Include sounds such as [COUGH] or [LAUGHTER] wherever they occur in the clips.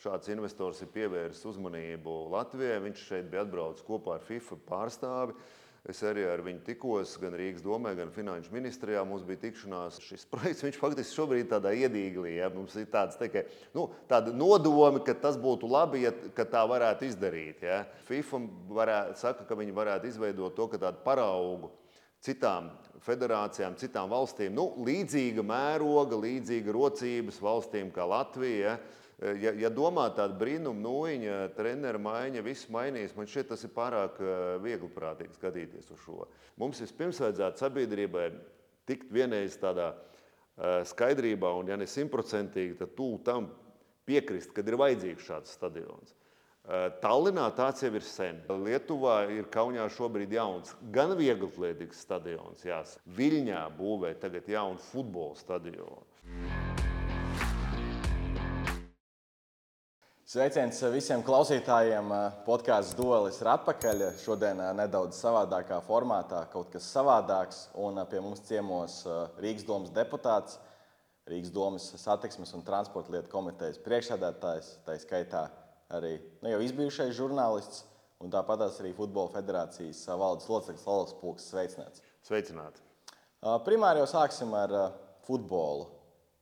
šāds investors ir pievērsis uzmanību Latvijai. Viņš šeit bija atbraucis kopā ar FIFA pārstāvi. Es arī ar viņu tikos gan Rīgas domē, gan Finanšu ministrijā. Mums bija tikšanās. Šis projekts faktiski šobrīd ir tādā iedīglī. Ja? Mums ir tāds, tā, ka, nu, tāda nodoma, ka tas būtu labi, ja tā varētu izdarīt. Ja? FIFA varētu, saka, ka viņi varētu izveidot to kā tādu paraugu citām federācijām, citām valstīm. Nu, līdzīga mēroga, līdzīga rocības valstīm kā Latvija. Ja? Ja, ja domā tāda brīnuma nūjiņa, treneru maiņa, viss mainīs, man šķiet, tas ir pārāk viegli prātīgi skatīties uz šo. Mums vispirms vajadzētu sabiedrībai tikt vienreiz tādā skaidrībā, un ja ne simtprocentīgi, tad tūlīt tam piekrist, kad ir vajadzīgs šāds stadions. Tallinā tāds jau ir sen. Lietuvā ir Kaunijā šobrīd jauns, gan vieglatlētīgs stadions. Jās. Viļņā būvē tagad jaunu futbola stadionu. Sveiciens visiem klausītājiem. Podkāsts Duelis ir atpakaļ. Šodien nedaudz savādākā formātā, kaut kas savādāks. Un pie mums ciemos Rīgas domas deputāts, Rīgas domas satiksmes un transporta lietu komitejas priekšsēdētājs, tā skaitā arī nu, jau izbijušais žurnālists, un tāpat arī Futbola federācijas valdes loceklis Latvijas Pulks. Sveicināts! Sveicināti! Primāri jau sāksim ar futbolu.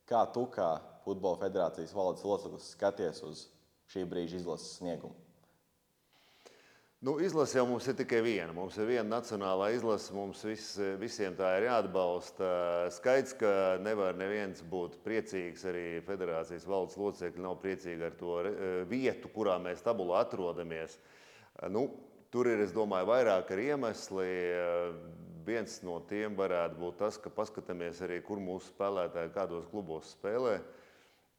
Kā tu, kā Futbola federācijas valdes loceklis, skaties uz šī brīža izlases sniegumu? Nu, izlase jau mums ir tikai viena. Mums ir viena nacionālā izlase. Mums vis, visiem tā ir jāatbalsta. Skaidrs, ka nevar neviens būt priecīgs. Arī federācijas valdes locekļi nav priecīgi ar to vietu, kurā mēs tabulā atrodamies. Nu, tur ir, es domāju, vairāk ar iemesli. Viens no tiem varētu būt tas, ka paskatāmies arī, kur mūsu spēlētāji kādos klubos spēlē.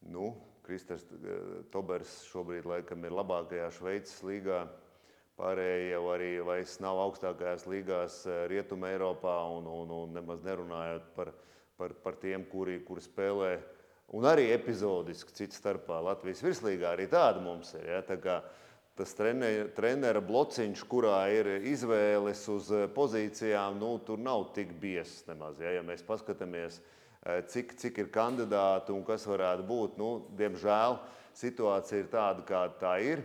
Nu, Kristers eh, Tobers šobrīd laikam ir labākajā Šveices līgā. Pārējie jau arī vairs nav augstākajās līgās eh, Rietumē, Eiropā, un, un, un nemaz nerunājot par, par, par tiem, kuri, kuri spēlē. Un arī epizodiski cits starpā Latvijas virslīgā arī tāda mums ir. Ja? Tā kā tas trenera blociņš, kurā ir izvēles uz eh, pozīcijām, nu, tur nav tik biezs nemaz. Ja, ja mēs paskatāmies, Eh, cik, cik ir kandidāti un kas varētu būt. Nu, diemžēl situācija ir tāda, kāda tā ir.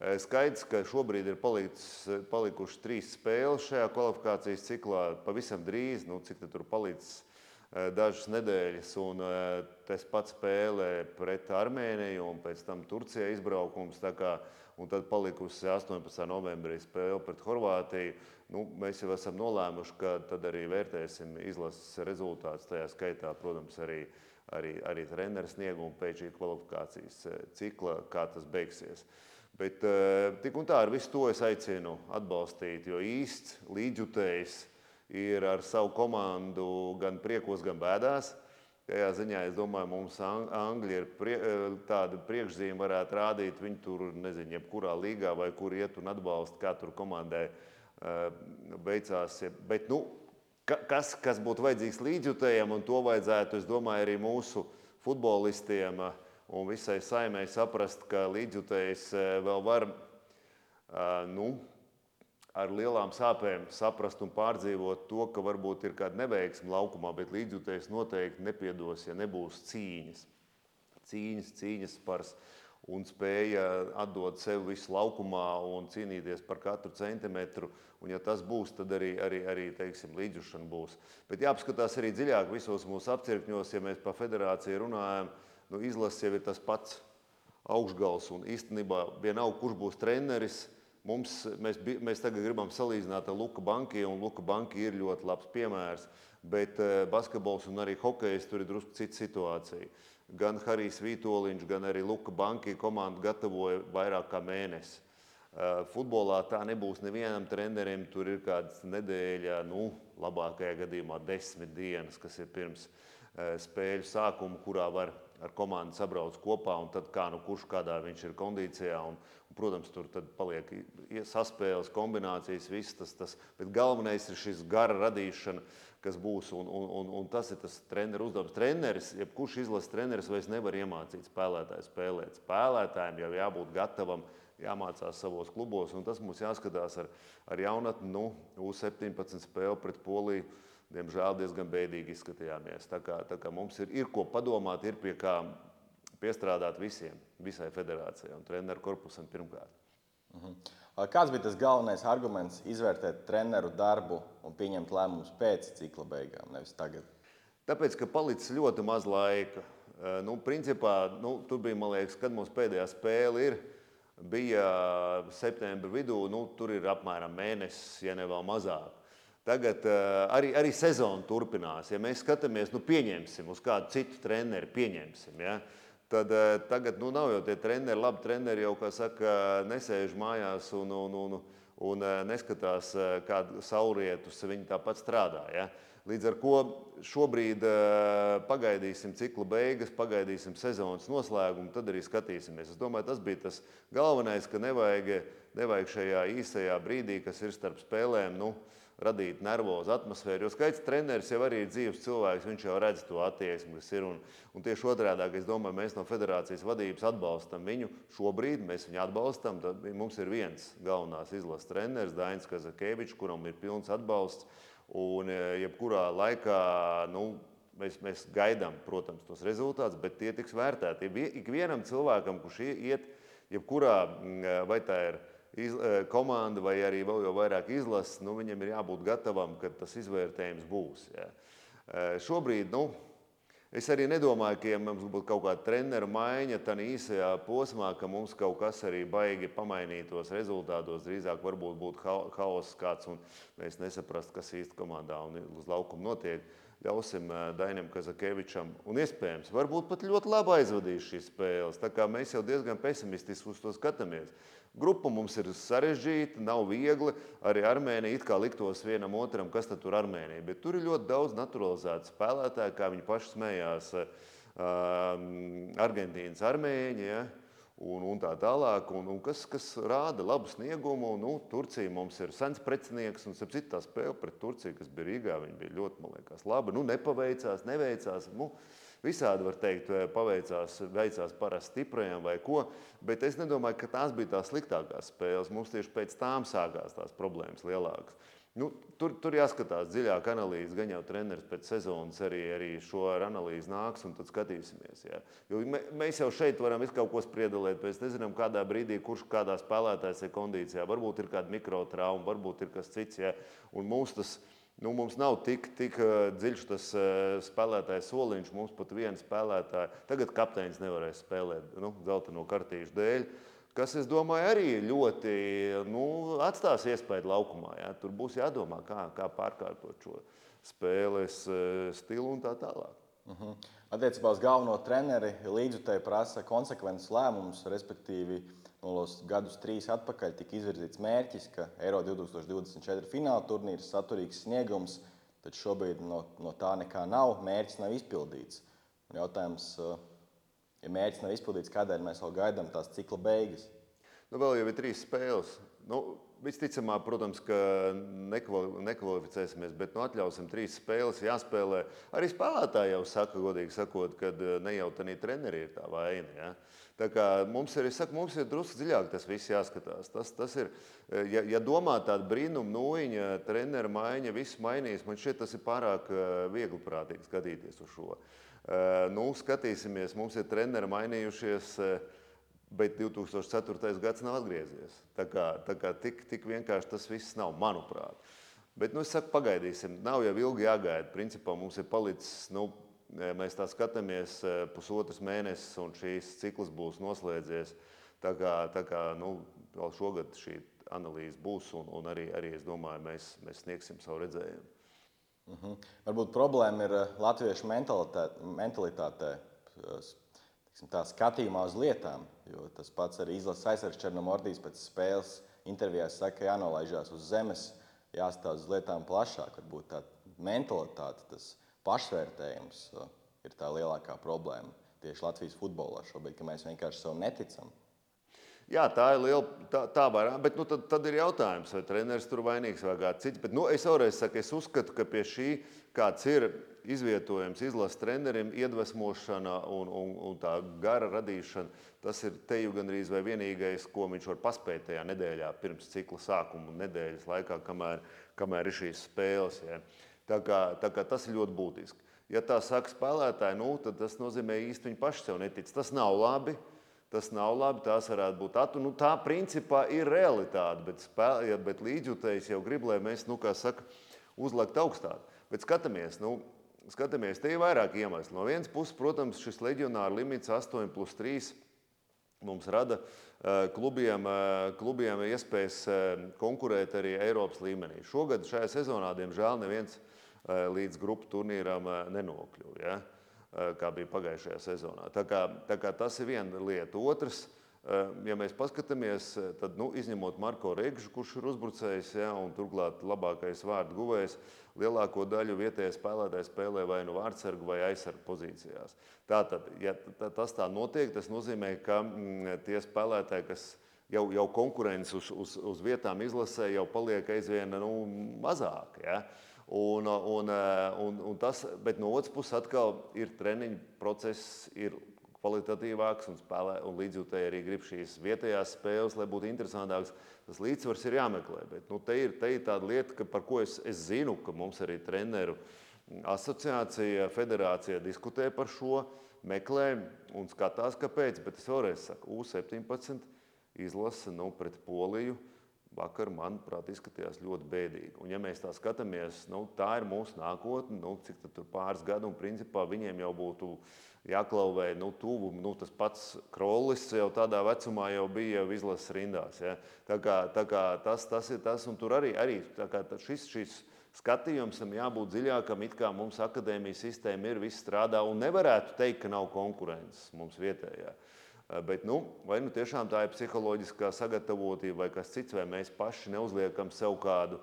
Eh, skaidrs, ka šobrīd ir palicis, palikušas trīs spēles šajā kvalifikācijas ciklā. Pavisam drīz, nu, cik tur palicis eh, dažas nedēļas, un tas pats spēlē pret Armēniju un pēc tam Turcijā izbraukums. Un tad palikusi 18. novembrī spēle pret Horvātiju. Nu, mēs jau esam nolēmuši, ka tad arī vērtēsim izlases rezultātus. Tajā skaitā, protams, arī, arī, arī treneru sniegumu pēc šī kvalifikācijas eh, cikla, kā tas beigsies. Bet eh, tik un tā ar visu to es aicinu atbalstīt, jo īsts līdzjutējs ir ar savu komandu gan priekos, gan bēdās. Tajā ziņā es domāju, mums Angļi ir prie, eh, tāda priekšzīme, varētu rādīt, viņi tur nezinu, jebkurā līgā vai kur iet un atbalsta, kā tur komandai beigās. Bet, nu, kas, kas būtu vajadzīgs līdzjutējiem, un to vajadzētu, es domāju, arī mūsu futbolistiem un visai saimē saprast, ka līdzjutējs vēl var nu, ar lielām sāpēm saprast un pārdzīvot to, ka varbūt ir kāda neveiksme laukumā, bet līdzjutējs noteikti nepiedos, ja nebūs cīņas. Cīņas, cīņas par un spēja atdot sevi visu laukumā un cīnīties par katru centimetru. Un, ja tas būs, tad arī, arī, arī teiksim, līdzjušana būs. Bet jāapskatās arī dziļāk visos mūsu apcirkņos, ja mēs par federāciju runājam. Nu, izlases jau ir tas pats augšgals un īstenībā vienalga, kurš būs treneris. Mums, mēs, mēs tagad gribam salīdzināt ar Luka Banki, un Luka Banki ir ļoti labs piemērs. Bet uh, basketbols un arī hokejs tur ir drusku cita situācija gan Harijs Vitoļņš, gan arī Luka Banki komanda gatavoja vairāk kā mēnesi. Futbolā tā nebūs nevienam trenerim. Tur ir kāda nedēļa, nu, labākajā gadījumā desmit dienas, kas ir pirms spēļu sākuma, kurā var ar komandu sabrauc kopā, un tad kā nu kurš kādā viņš ir kondīcijā. Un, un, protams, tur paliek saspēles, kombinācijas, viss tas, tas. Bet galvenais ir šis gara radīšana kas būs. Un, un, un, un tas ir tas treneru uzdevums. Treneris, jebkurš izlases treneris vairs nevar iemācīt spēlētāju spēlēt. Spēlētājiem jau jābūt gatavam, jāmācās savos klubos. Un tas mums jāskatās ar, ar jaunatni. Nu, U17 spēli pret Poliju. Diemžēl diezgan bēdīgi izskatījāmies. Tā kā, tā kā mums ir, ir ko padomāt, ir pie kā, piestrādāt visiem, visai federācijai un treneru korpusam pirmkārt. Mhm. Kāds bija tas galvenais arguments izvērtēt treneru darbu un pieņemt lēmumus pēc cikla beigām, nevis tagad? Tāpēc, ka palicis ļoti maz laika. Nu, principā, nu, tur bija, man liekas, kad mums pēdējā spēle ir. Bija septembra vidū, nu, tur ir apmēram mēnesis, ja ne vēl mazāk. Tagad uh, arī, arī sezona turpinās. Ja mēs skatāmies, nu, pieņemsim uz kādu citu treneru, pieņemsim. Ja? Tad uh, tagad nu, nav jau tie treneri, labi treneri jau, kā saka, nesēž mājās un, un, un, un uh, neskatās, kādu saulrietus viņi tāpat strādā. Ja? Līdz ar to šobrīd pagaidīsim cikla beigas, pagaidīsim sezonas noslēgumu, tad arī skatīsimies. Es domāju, tas bija tas galvenais, ka nevajag, nevajag šajā īsajā brīdī, kas ir starp spēlēm, nu, radīt nervozu atmosfēru. Jo skaits treneris jau arī ir dzīves cilvēks, viņš jau redz to attieksmi, kas ir. Un, un tieši otrādi, es domāju, mēs no federācijas vadības atbalstam viņu. Šobrīd mēs viņu atbalstam. Tad mums ir viens galvenās izlases treneris, Dainis Kazakevičs, kuram ir pilns atbalsts. Un e, jebkurā laikā nu, mēs, mēs gaidām, protams, tos rezultātus, bet tie tiks vērtēti. Ikvienam cilvēkam, kurš iet, jebkurā, e, vai tā ir iz, e, komanda vai arī vēl jau vairāk izlases, nu, viņam ir jābūt gatavam, ka tas izvērtējums būs. Ja. Šobrīd, nu, Es arī nedomāju, ka ja mums būtu kaut kāda treneru maiņa tādā īsajā posmā, ka mums kaut kas arī baigi pamainītos rezultātos. Drīzāk varbūt būtu haoss kāds un mēs nesaprastu, kas īsti komandā un uz laukuma notiek. Ļausim eh, Dainam Kazakevičam un iespējams, varbūt pat ļoti labi aizvadīs šīs spēles. Tā kā mēs jau diezgan pesimistiski uz to skatāmies. Grupa mums ir sarežģīta, nav viegli. Arī Armēnija it kā liktos vienam otram, kas tur ir Armēnija. Bet tur ir ļoti daudz naturalizētu spēlētāju, kā viņi paši smējās. Uh, Argentīnas armēņi ja, un, un tā tālāk, un, un kas, kas rāda labu sniegumu. Nu, Turcija mums ir sens precinieks, un citu tā spēle pret Turciju, kas bija Rīgā, bija ļoti, man liekas, laba. Nu, nepaveicās, neveicās. Nu, Visādi var teikt, paveicās, veicās parasti stiprajiem vai ko, bet es nedomāju, ka tās bija tās sliktākās spēles. Mums tieši pēc tām sākās tās problēmas lielākas. Nu, tur, tur jāskatās dziļāk analīze, gan jau treneris pēc sezonas arī, arī šo analīzi nāks un tad skatīsimies. Jā. Jo mēs jau šeit varam visu kaut ko spriedelēt, mēs nezinām, kādā brīdī, kurš kādā spēlētājs ir kondīcijā. Varbūt ir kāda mikrotrauma, varbūt ir kas cits. Jā. Un mums tas Nu, mums nav tik, tik uh, dziļš tas uh, spēlētājs soliņš. Mums pat viena spēlētāja, tagad kapteinis nevarēs spēlēt nu, zeltaino kartīšu dēļ. Kas, es domāju, arī ļoti nu, atstās iespēju laukumā. Ja? Tur būs jādomā, kā, kā pārkārtot šo spēles uh, stilu un tā tālāk. Uh mhm. -huh. Attiecībā uz galveno treneri līdzutēji prasa konsekvences lēmumus, respektīvi, Nolos gadus trīs atpakaļ tika izvirzīts mērķis, ka Eiro 2024 fināla turnīrs saturīgs sniegums, tad šobrīd no, no tā nekā nav. Mērķis nav izpildīts. Jautājums, eh, ja mērķis nav izpildīts, kādēļ mēs vēl gaidām tās cikla beigas? Nu, vēl jau ir trīs spēles. Nu, Visticamāk, protams, ka nekvalificēsimies, bet nu, atļausim trīs spēles, jāspēlē. Arī spēlētāji jau saka, godīgi sakot, ka eh, ne jau tā treneri ir tā vaina. Ja? Tā kā mums ir, saku, mums ir drusku dziļāk tas viss jāskatās. Tas, tas ir, eh, ja, ja domā tāda brīnuma nūjiņa, treneru maiņa, viss mainīs, man šķiet, tas ir pārāk eh, viegli prātīgi skatīties uz šo. Nu, skatīsimies, mums ir treneri mainījušies bet 2004. gads nav atgriezies. Tā kā, tā kā tik, tik vienkārši tas viss nav, manuprāt. Bet nu, es saku, pagaidīsim, nav jau ilgi jāgaida. Principā mums ir palicis, nu, mēs tā skatāmies pusotras mēnesis, un šīs cikls būs noslēdzies. Tā kā, tā kā nu, vēl šogad šī analīze būs, un, un arī, arī es domāju, mēs, mēs sniegsim savu redzējumu. Mhm. -huh. Varbūt problēma ir latviešu mentalitātē, mentalitātē tā skatījumā uz lietām. Jo tas pats arī izlases aizsargs Černomordijs pēc spēles intervijās saka, ka jānolaižās uz zemes, jāstāsta uz lietām plašāk. Varbūt tā mentalitāte, tas pašvērtējums uh, ir tā lielākā problēma tieši Latvijas futbolā šobrīd, ka mēs vienkārši sev neticam. Jā, tā ir liela. Tā, tā var, bet nu, tad, tad ir jautājums, vai treneris tur vainīgs vai kāds cits. Bet, nu, es vēlreiz saku, es uzskatu, ka pie šī kāds ir izvietojams izlases trenerim, iedvesmošana un, un, un tā gara radīšana. Tas ir teju gandrīz vai vienīgais, ko viņš var paspēt tajā nedēļā pirms cikla sākuma, nedēļas laikā, kamēr, kamēr ir šīs spēles. Ja. Tā kā, tā kā tas ir ļoti būtiski. ja tā saka spēlētāji, nu, tad tas nozīmē īsti viņi paši sev netic. Tas nav labi. Tas nav labi, tās varētu būt atu. Nu, tā principā ir realitāte, bet, spēl, bet līdzjutējs jau grib, lai mēs, nu, kā saka, uzlikt augstāk. Bet skatāmies, nu, skatāmies, te ir vairāk iemeslu. No vienas puses, protams, šis leģionāra limits 8 plus 3 mums rada klubiem, klubiem iespējas konkurēt arī Eiropas līmenī. Šogad šajā sezonā, diemžēl, neviens līdz grupu turnīram nenokļuva. Ja? Kā bija pagājušajā sezonā. Tā kā, tā kā tas ir viena lieta. Otrs, ja mēs paskatāmies, tad nu, izņemot Marko Rīgšu, kurš ir uzbrucējs ja, un turklāt labākais vārdu guvējs, lielāko daļu vietējais spēlētājs spēlē vai nu vārdsargu vai aizsargu pozīcijās. Tātad, ja tas tā notiek, tas nozīmē, ka mm, tie spēlētāji, kas jau, jau konkurence uz, uz, uz vietām izlasē, jau paliek aizvien nu, mazāk. Ja? Un, un, un, un tas, bet no otras puses, atkal ir treniņu process, ir kvalitatīvāks un, spēlē, un līdzjūtēji arī grib šīs vietējās spēles, lai būtu interesantākas. Tas līdzsvars ir jāmeklē. Bet, nu, te, ir, te ir tāda lieta, ka, par ko es, es zinu, ka mums arī treneru asociācija, federācija diskutē par šo, meklē un skatās, kāpēc. Bet es vēlreiz saku, U17 izlase nu, pret Poliju vakar, manuprāt, izskatījās ļoti bēdīgi. Un, ja mēs tā skatāmies, nu, tā ir mūsu nākotne, nu, cik tur pāris gadu, un principā viņiem jau būtu jāklauvē nu, tuvu. Nu, tas pats Krolis jau tādā vecumā jau bija jau izlases rindās. Ja? Tā kā, tā kā tas, tas ir tas, un tur arī, arī šis, šis skatījums tam jābūt dziļākam, it kā mums akadēmijas sistēma ir, viss strādā, un nevarētu teikt, ka nav konkurences mums vietējā. Ja? Eh, bet, nu, vai nu tiešām tā ir psiholoģiskā sagatavotība, vai kas cits, vai mēs paši neuzliekam sev kādu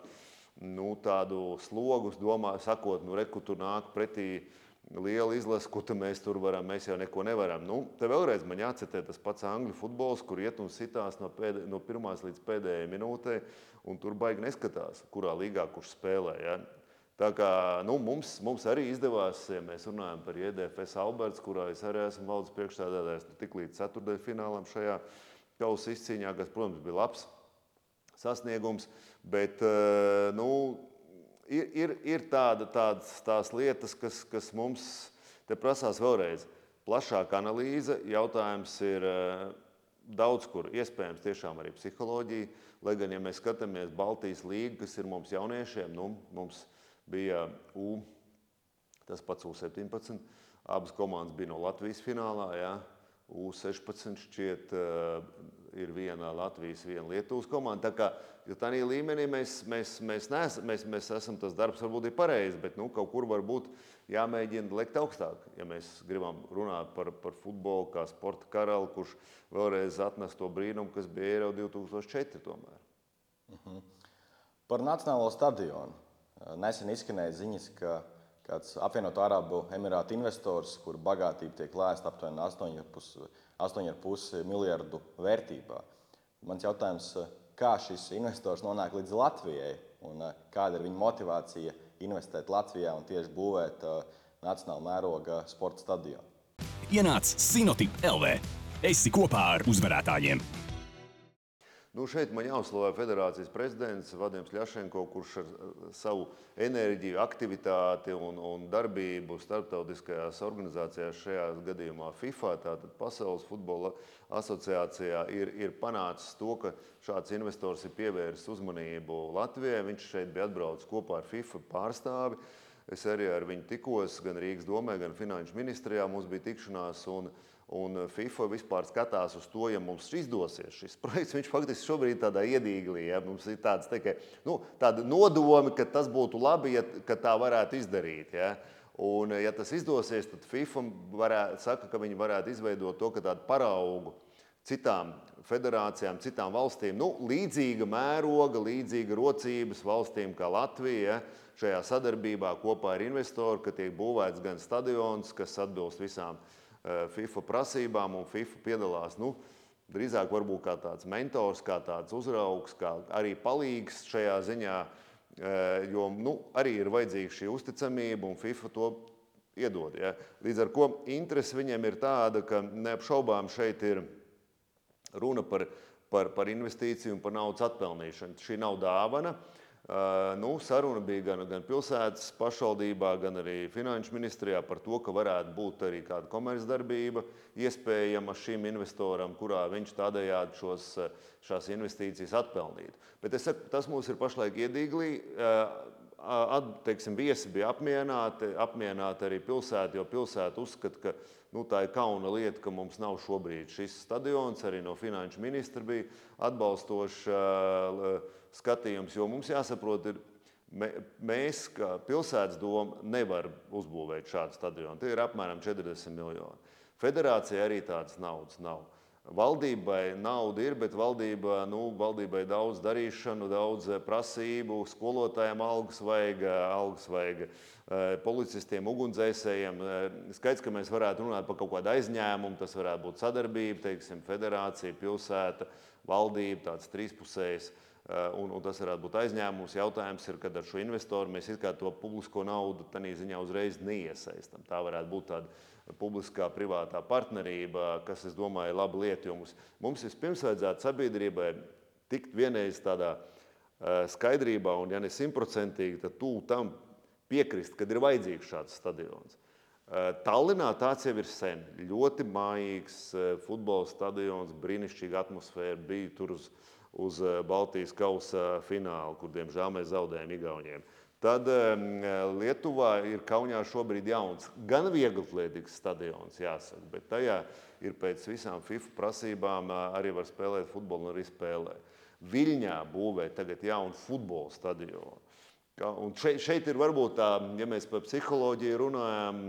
nu, tādu slogu, sakot, nu, reku tur nāk pretī liela izlase, ko mēs tur varam, mēs jau neko nevaram. Nu, te vēlreiz man jācitē tas pats angļu futbols, kur iet un sitās no, pēdē, no pirmās līdz pēdējai minūtei, un tur baigi neskatās, kurā līgā kurš spēlē. Ja? Tā kā, nu, mums, mums arī izdevās, ja mēs runājam par IDFS Alberts, kurā es arī esmu valdes priekšstādātājs, nu, tik līdz ceturtajam finālam šajā kausa izcīņā, kas, protams, bija labs sasniegums. Bet eh, nu, ir, ir, ir tāda, tādas tās lietas, kas, kas mums te prasās vēlreiz. Plašāka analīze, jautājums ir eh, daudz kur, iespējams, tiešām arī psiholoģija. Lai gan, ja mēs skatāmies Baltijas līgu, kas ir mums jauniešiem, nu, mums ir bija U, tas pats U17. Abas komandas bija no Latvijas finālā. Ja? U16 šķiet, uh, ir viena Latvijas, viena Lietuvas komanda. Tā kā ja tādā līmenī mēs, mēs, mēs, nees, mēs, mēs esam, tas darbs varbūt ir pareizs, bet nu, kaut kur varbūt jāmēģina lekt augstāk. Ja mēs gribam runāt par, par futbolu kā sporta karali, kurš vēlreiz atnes to brīnumu, kas bija Eiro 2004. Tomēr. Uh mhm. -huh. Par Nacionālo stadionu. Nesen izskanēja ziņas, ka kāds apvienoto Arabu Emirātu investors, kur bagātība tiek lēsta aptuveni 8,5 miljardu vērtībā. Mans jautājums, kā šis investors nonāk līdz Latvijai un kāda ir viņa motivācija investēt Latvijā un tieši būvēt nacionāla mēroga sporta stadionu? Ienāc Sinotip LV. Esi kopā ar uzvarētājiem! Nu, šeit man jāuzslavē federācijas prezidents Vadims Ļašenko, kurš ar savu enerģiju, aktivitāti un, un darbību starptautiskajās organizācijās, šajā gadījumā FIFA, tātad Pasaules futbola asociācijā, ir, ir panācis to, ka šāds investors ir pievērsis uzmanību Latvijai. Viņš šeit bija atbraucis kopā ar FIFA pārstāvi. Es arī ar viņu tikos gan Rīgas domē, gan Finanšu ministrijā. Mums bija tikšanās. Un, Un FIFA vispār skatās uz to, ja mums izdosies šis projekts. Viņš faktiski šobrīd ir tādā iedīglī. Ja? Mums ir tāds, tā, ka, nu, tāda nodomi, ka tas būtu labi, ja tā varētu izdarīt. Ja? Un, ja tas izdosies, tad FIFA varētu, saka, ka viņi varētu izveidot to tādu paraugu citām federācijām, citām valstīm. Nu, līdzīga mēroga, līdzīga rocības valstīm kā Latvija. Ja? Šajā sadarbībā kopā ar investoru, ka tiek būvēts gan stadions, kas atbilst visām Eh, FIFA prasībām, un FIFA piedalās nu, drīzāk kā tāds mentors, kā tāds uzraugs, kā arī palīgs šajā ziņā, eh, jo nu, arī ir vajadzīga šī uzticamība, un FIFA to iedod. Ja. Līdz ar to interese viņiem ir tāda, ka neapšaubām šeit ir runa par, par, par investīciju un par naudas atpelnīšanu. Šī nav dāvana. Nu, saruna bija gan, gan pilsētas pašvaldībā, gan arī finanšu ministrijā par to, ka varētu būt arī kāda komercdarbība iespējama šim investoram, kurā viņš tādējādi šos, šās investīcijas atpelnītu. Bet es saku, tas mums ir pašlaik iedīglī. Teiksim, viesi bija apmierināti, apmierināti arī pilsēta, jo pilsēta uzskata, ka nu, tā ir kauna lieta, ka mums nav šobrīd šis stadions. Arī no finanšu ministra bija atbalstošs skatījums, jo mums jāsaprot, ir, mēs, kā pilsētas doma, nevaram uzbūvēt šādu stadionu. Tie ir apmēram 40 miljoni. Federācijai arī tādas naudas nav. Valdībai nauda ir, bet valdība, nu, valdībai daudz darīšanu, daudz prasību, skolotājiem algas vajag, algas vajag policistiem, ugunsdzēsējiem. Skaidrs, ka mēs varētu runāt par kaut kādu aizņēmumu, tas varētu būt sadarbība, teiksim, federācija, pilsēta, valdība, tāds trīspusējs. Eh, un, un tas varētu būt aizņēmums. Jautājums ir, kad ar šo investoru mēs to publisko naudu tādā ziņā uzreiz neiesaistām. Tā varētu būt tāda publiskā privātā partnerība, kas, es domāju, ir laba lieta. Mums, mums vispirms vajadzētu sabiedrībai tikt vienreiz tādā uh, skaidrībā, un, ja ne simtprocentīgi, tad tūlīt tam piekrist, kad ir vajadzīgs šāds stadions. Uh, Tallinā tāds jau ir sen. Ļoti mājīgs futbola stadions, brīnišķīga atmosfēra bija tur uz uz eh, Baltijas kausa finālu, kur diemžēl mēs zaudējām Igauniem. Tad Lietuvā ir Kaunijā šobrīd jauns, gan vieglatlētīgs stadions, jāsaka, bet tajā ir pēc visām FIFA prasībām eh, arī var spēlēt futbolu un arī spēlē. Viļņā būvē tagad jaunu futbola stadionu. Un šeit, šeit ir varbūt tā, ja mēs par psiholoģiju runājam,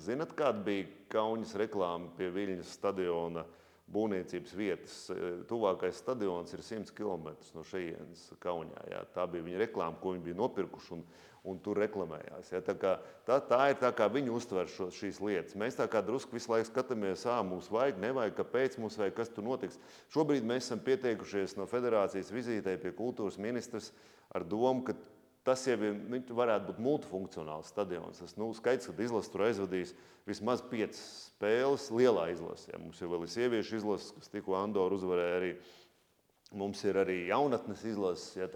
zinat, kāda bija Kaunas reklāma pie Viļņas stadiona būvniecības vietas. E, tuvākais stadions ir 100 km no šejienes Kaunijā. Jā. Tā bija viņa reklāma, ko viņi bija nopirkuši un, un tur reklamējās. Jā. Tā, kā, tā, tā ir tā, kā viņi uztver šo, šīs lietas. Mēs tā kā drusku visu laiku skatāmies, kā mums vajag, nevajag, kāpēc mums vajag, kas tur notiks. Šobrīd mēs esam pieteikušies no federācijas vizītei pie kultūras ministrs ar domu, ka Tas jau ir, varētu būt multifunkcionāls stadions. Tas nu, skaidrs, ka izlase tur aizvadīs vismaz piecas spēles lielā izlasē. Mums ir vēl sieviešu izlases, kas tikko Andoru uzvarēja. Arī. Mums ir arī jaunatnes izlases. Ja,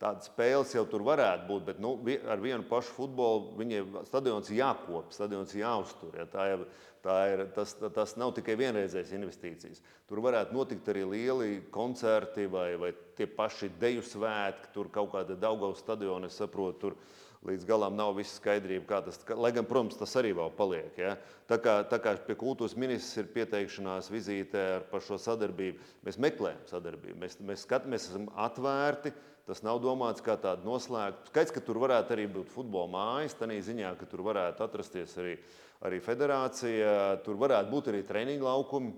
Tādas spēles jau tur varētu būt, bet nu, ar vienu pašu futbolu viņiem stadions ir jākopja, stadions ir jāuztur. Ja, tā ir, tā ir, tas, tas nav tikai vienreizējas investīcijas. Tur varētu notikt arī lieli koncerti vai, vai tie paši deju svētki, tur kaut kāda Daugavas stadiona, es saprotu. Tur, līdz galam nav viss skaidrība, kā tas. Lai gan, protams, tas arī vēl paliek. Ja? Tā, kā, tā kā pie kultūras ministrs ir pieteikšanās vizītē par šo sadarbību, mēs meklējam sadarbību. Mēs, mēs, skat, mēs esam atvērti. Tas nav domāts kā tāda noslēgta. Skaidrs, ka tur varētu arī būt futbola mājas, tā ziņā, ka tur varētu atrasties arī, arī federācija, tur varētu būt arī treniņu laukumi.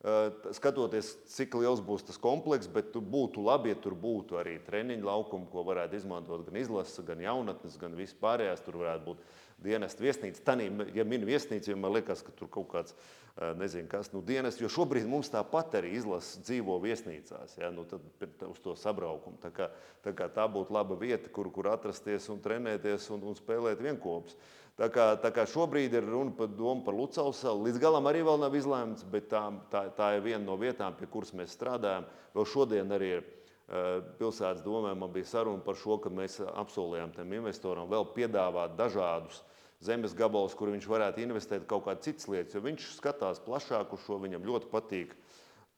Eh, skatoties, cik liels būs tas komplekss, bet būtu labi, ja tur būtu arī treniņu laukumi, ko varētu izmantot gan izlases, gan jaunatnes, gan vispārējās. Tur varētu būt dienesta viesnīca. Tanī, ja min viesnīca, man liekas, ka tur kaut kāds, eh, nezinu, kas, nu, dienas, jo šobrīd mums tāpat arī izlases dzīvo viesnīcās, ja, nu, tad uz to sabraukumu. Tā kā tā, kā tā būtu laba vieta, kur, kur atrasties un trenēties un, un spēlēt vienkopus. Tā kā, tā kā šobrīd ir runa par domu par Lucavas salu, līdz galam arī vēl nav izlēmts, bet tā, tā, tā ir viena no vietām, pie kuras mēs strādājam. Vēl šodien arī ir uh, pilsētas domē, man bija saruna par šo, ka mēs apsolījām tam investoram vēl piedāvāt dažādus zemes gabalus, kur viņš varētu investēt kaut kādas citas lietas, viņš skatās plašāk uz šo, viņam ļoti patīk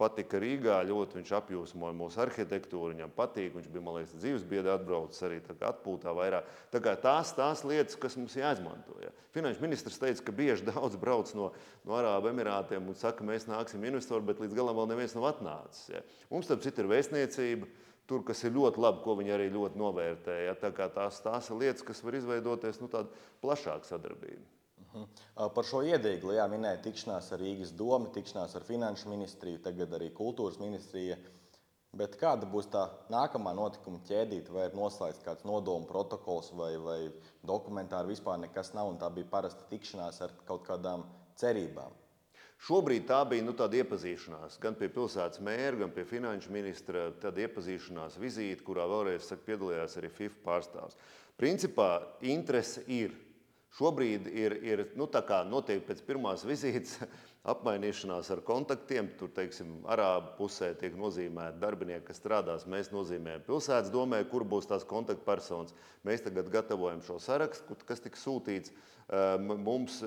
patika Rīgā. Ļoti viņš apjūsmoja mūsu arhitektūru, viņam patīk. Viņš bija, man liekas, dzīves biedra atbraucis arī atpūtā vairāk. Tā kā tās, tās lietas, kas mums jāizmanto. Ja. Finanšu ministrs teica, ka bieži daudz brauc no, no Arābu Emirātiem un saka, mēs nāksim investori, bet līdz galam vēl neviens nav atnācis. Ja. Mums tam citur ir vēstniecība. Tur, kas ir ļoti labi, ko viņi arī ļoti novērtē. Ja. Tās, tās ir lietas, kas var izveidoties nu, tāda plašāka sadarbība. Mhm. Par šo iedīgli jā, minēja tikšanās ar Rīgas domu, tikšanās ar Finanšu ministriju, tagad arī Kultūras ministrija. Bet kāda būs tā nākamā notikuma ķēdīte, vai ir noslēgts kāds nodomu protokols, vai, vai dokumentāri vispār nekas nav, un tā bija parasta tikšanās ar kaut kādām cerībām? Šobrīd tā bija nu, tāda iepazīšanās gan pie pilsētas mēra, gan pie finanšu ministra. Tāda iepazīšanās vizīte, kurā vēlreiz saka, piedalījās arī FIFA pārstāvs. Principā interese ir Šobrīd ir, ir nu, noteikti pēc pirmās vizītes apmainīšanās ar kontaktiem. Tur, teiksim, arābu pusē tiek nozīmēti darbinieki, kas strādās. Mēs nozīmējam pilsētas domē, kur būs tās kontaktpersonas. Mēs tagad gatavojam šo sarakstu, kas tiks sūtīts. Mums,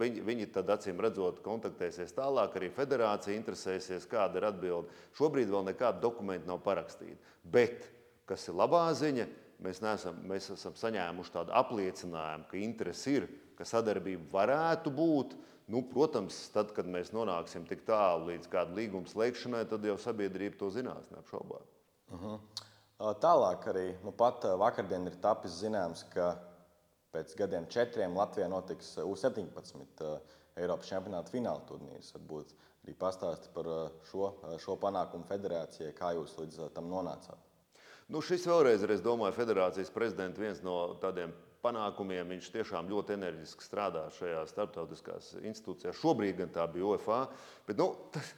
viņi, viņi tad acīm redzot, kontaktēsies tālāk, arī federācija interesēsies, kāda ir atbilde. Šobrīd vēl nekāda dokumenta nav parakstīta. Bet, kas ir labā ziņa, mēs, neesam, mēs esam saņēmuši tādu apliecinājumu, ka interesi ir, ka sadarbība varētu būt. Nu, protams, tad, kad mēs nonāksim tik tālu līdz kāda līguma slēgšanai, tad jau sabiedrība to zinās, neapšaubām. Uh. -huh. Tālāk arī nu, pat vakardien ir tapis zināms, ka pēc gadiem četriem Latvijā notiks U-17 Eiropas čempionāta fināla turnīrs. Varbūt arī pastāsti par šo, šo panākumu federācijai, kā jūs līdz tam nonācāt. Nu, šis vēlreiz ir, es domāju, federācijas prezidenta viens no tādiem panākumiem. Viņš tiešām ļoti enerģiski strādā šajā starptautiskās institūcijās. Šobrīd gan tā bija UFA. Bet, nu, [LAUGHS] tas,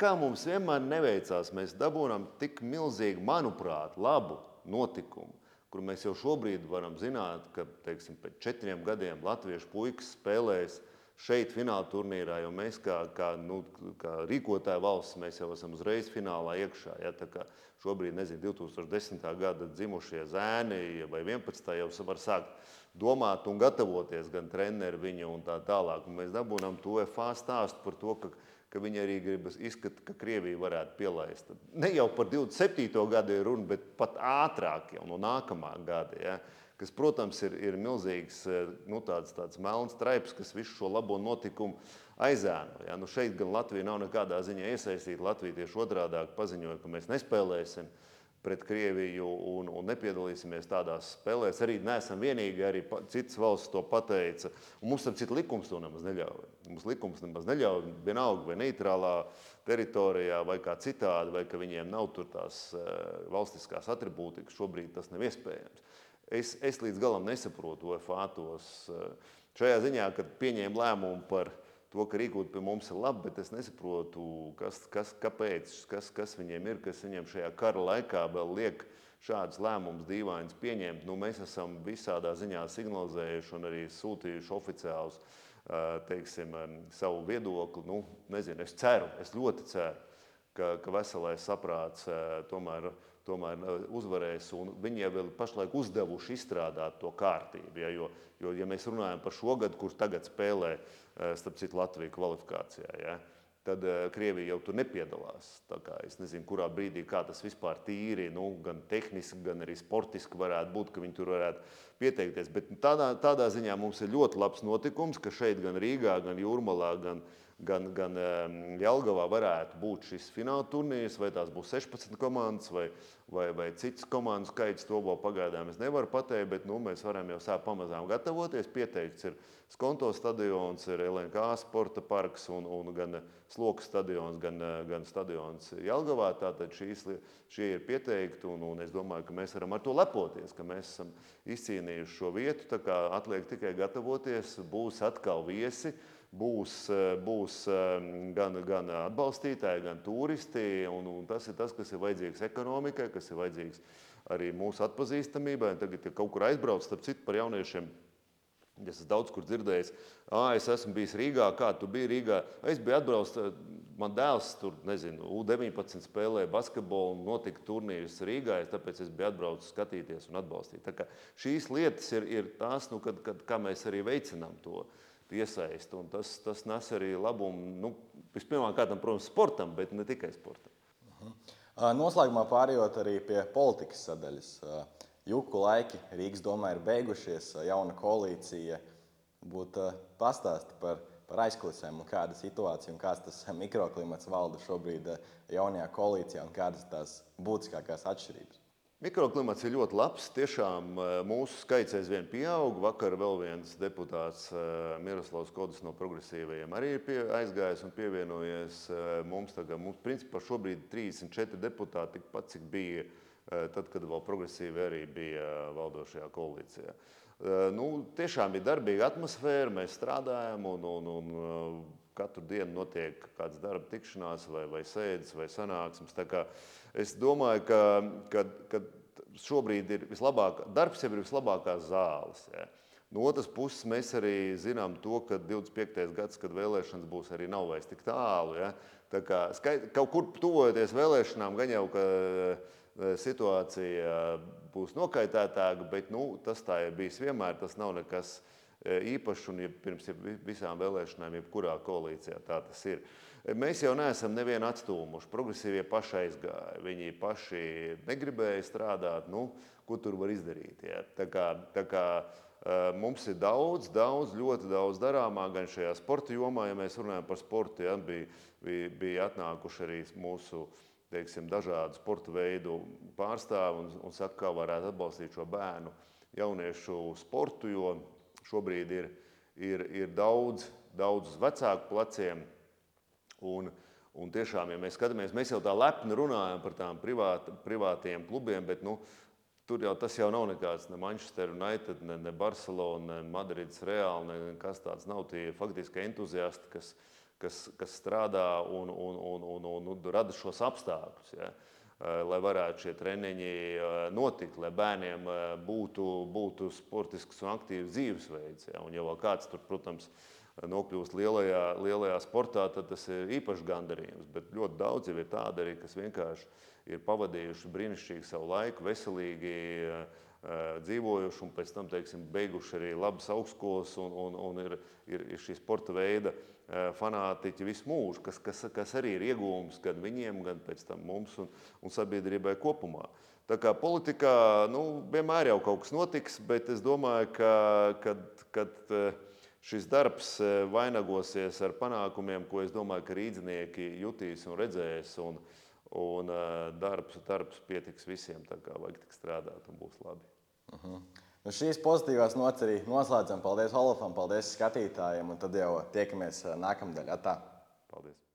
kā mums vienmēr neveicās, mēs dabūjām tik milzīgu, manuprāt, labu notikumu, kur mēs jau šobrīd varam zināt, ka teiksim, pēc četriem gadiem latviešu puikas spēlēs šeit, fināla turnīrā, jo mēs, kā, kā, nu, kā rīkotāja valsts, mēs jau esam uzreiz finālā iekšā. Ja, šobrīd, nezinu, 2010. gada dzimušie zēni vai 11. jau var sākt domāt un gatavoties, gan treneri viņu un tā tālāk. Un mēs dabūjām to FA stāstu par to, ka, ka viņi arī grib izskatīt, ka Krievija varētu pielaist. Ne jau par 27. gadu ir runa, bet pat ātrāk jau no nākamā gada. Ja kas, protams, ir, ir milzīgs eh, nu, tāds, tāds melns traips, kas visu šo labo notikumu aizēno. Ja? Nu, šeit gan Latvija nav nekādā ziņā iesaistīta. Latvija tieši otrādi paziņoja, ka mēs nespēlēsim pret Krieviju un, un nepiedalīsimies tādās spēlēs. Arī neesam vienīgi, arī citas valsts to pateica. Un mums tam citu likums to nemaz neļauj. Mums likums nemaz neļauj vienalga vai neitrālā teritorijā vai kā citādi, vai ka viņiem nav tur tās uh, valstiskās atribūtikas. Šobrīd tas nav iespējams. Es, es līdz galam nesaprotu UFA tos eh, šajā ziņā, kad pieņēma lēmumu par to, ka rīkot pie mums ir labi, bet es nesaprotu, kas, kas, kāpēc, kas, kas viņiem ir, kas viņiem šajā kara laikā vēl liek šādus lēmumus dīvainus pieņemt. Nu, mēs esam visādā ziņā signalizējuši un arī sūtījuši oficiālus eh, teiksim, savu viedokli. Nu, nezinu, es ceru, es ļoti ceru, ka, ka veselais saprāts eh, tomēr ir tomēr uh, uzvarēs. Viņi jau ir pašlaik uzdevuši izstrādāt to kārtību. Ja, jo, jo, ja mēs runājam par šo gadu, kurš tagad spēlē, uh, starp citu, Latvijas kvalifikācijā, ja, tad uh, Krievija jau tur nepiedalās. Es nezinu, kurā brīdī tas vispār tīri, nu, gan tehniski, gan arī sportiski varētu būt, ka viņi tur varētu pieteikties. Bet tādā, tādā ziņā mums ir ļoti labs notikums, ka šeit gan Rīgā, gan Jūrmalā, gan Jūrmalā gan, gan Jelgavā varētu būt šis fināla turnīrs, vai tās būs 16 komandas vai, vai, vai cits komandu skaits. To vēl pagaidām es nevaru pateikt, bet nu, mēs varam jau sākt pamazām gatavoties. Pieteikts ir Skonto stadions, ir LNK sporta parks un, un gan Slokas stadions, gan, gan stadions Jelgavā. Tātad šīs, šie ir pieteikti un, un es domāju, ka mēs varam ar to lepoties, ka mēs esam izcīnījuši šo vietu. Tā kā atliek tikai gatavoties, būs atkal viesi būs, eh, būs eh, gan, gan atbalstītāji, gan turisti. Un, un tas ir tas, kas ir vajadzīgs ekonomikai, kas ir vajadzīgs arī mūsu atpazīstamībai. Tagad, ja kaut kur aizbrauc, starp citu, par jauniešiem. Es esmu daudz kur dzirdējis, ah, es esmu bijis Rīgā, kā tu biji Rīgā. Es biju atbraucis, eh, man dēls tur, nezinu, U-19 spēlēja basketbolu un notika turnīrs Rīgā, tāpēc es biju atbraucis skatīties un atbalstīt. Šīs lietas ir, ir tās, nu, kad, kad, kā mēs arī veicinām to. Uh, iesaisti. Tas, tas nes arī labumu, nu, vispirmkārt, protams, sportam, bet ne tikai sportam. Noslēgumā pārējot arī pie politikas sadaļas. Juku laiki Rīgas domē ir beigušies, jauna koalīcija. Būtu pastāsti par, par aizkulisēm, kāda ir situācija un kāds tas mikroklimats valda šobrīd jaunajā koalīcijā un kādas tās būtiskākās atšķirības. Mikroklimats ir ļoti labs. Tiešām eh, mūsu skaits aizvien pieaug. Vakar vēl viens deputāts eh, Miroslavs Kodis no progresīvajiem arī ir pie, aizgājis un pievienojies eh, mums. Tagad, mums principā šobrīd 34 deputāti, tikpat cik bija tad, kad vēl progresīvi arī bija valdošajā koalīcijā. Nu, tiešām ir darbīga atmosfēra, mēs strādājam un, un, un katru dienu notiek kāds darba tikšanās vai, vai sēdes vai sanāksmes. Es domāju, ka, ka, ka šobrīd ir vislabākā, darbs jau ir vislabākās zāles. Ja. No otras puses mēs arī zinām to, ka 25. gads, kad vēlēšanas būs, arī nav vairs tik tālu. Ja? Tā kā skait, kaut kur tuvojoties vēlēšanām, gan jau ka eh, situācija būs nokaitētāka, bet nu, tas tā ir bijis vienmēr. Tas nav nekas eh, īpašs un ja pirms visām vēlēšanām, jebkurā koalīcijā tā tas ir. Mēs jau neesam nevienu atstūmuši. Progresīvie paši aizgāja. Viņi paši negribēja strādāt. Nu, ko tur var izdarīt? Ja? Tā kā, tā kā, Eh, mums ir daudz, daudz, ļoti daudz darāmā gan šajā sporta jomā, ja mēs runājam par sportu. Ja, bija, bija, bija atnākuši arī mūsu teiksim, dažādu sporta veidu pārstāvi un, un saka, kā varētu atbalstīt šo bērnu jauniešu sportu, jo šobrīd ir, ir, ir daudz, daudz uz vecāku pleciem. Un, un tiešām, ja mēs skatāmies, mēs jau tā lepni runājam par tām privāt, privātiem klubiem, bet nu, Tur jau tas jau nav nekāds ne Manchester United, ne, ne Barcelona, ne Madrids Real, ne kas tāds nav. Tie faktiski entuziasti, kas, kas, kas strādā un, un, un, un, un, un rada šos apstākļus. Ja? Eh, lai varētu šie treniņi eh, notikt, lai bērniem eh, būtu, būtu sportisks un aktīvs dzīvesveids. Ja? Un, ja vēl kāds tur, protams, nokļūst lielajā, lielajā sportā, tad tas ir īpašs gandarījums. Bet ļoti daudz jau ir tādi arī, kas vienkārši ir pavadījuši brīnišķīgu savu laiku, veselīgi dzīvojuši un pēc tam teiksim, beiguši arī labas augstskolas un, un, un ir, ir, ir šī sporta veida fanātiķi visu mūžu, kas, kas, kas arī ir iegūms gan viņiem, gan pēc tam mums un, un sabiedrībai kopumā. Tā kā politikā nu, vienmēr jau kaut kas notiks, bet es domāju, ka kad, kad šis darbs vainagosies ar panākumiem, ko es domāju, ka rīznieki jutīs un redzēs. Un, Un darbs, darbs pietiks visiem, tā kā vajag tik strādāt un būs labi. -huh. Nu, šīs pozitīvās nots arī noslēdzam. Paldies Olafam, paldies skatītājiem, un tad jau tiekamies eh, nākamnedēļ. Paldies!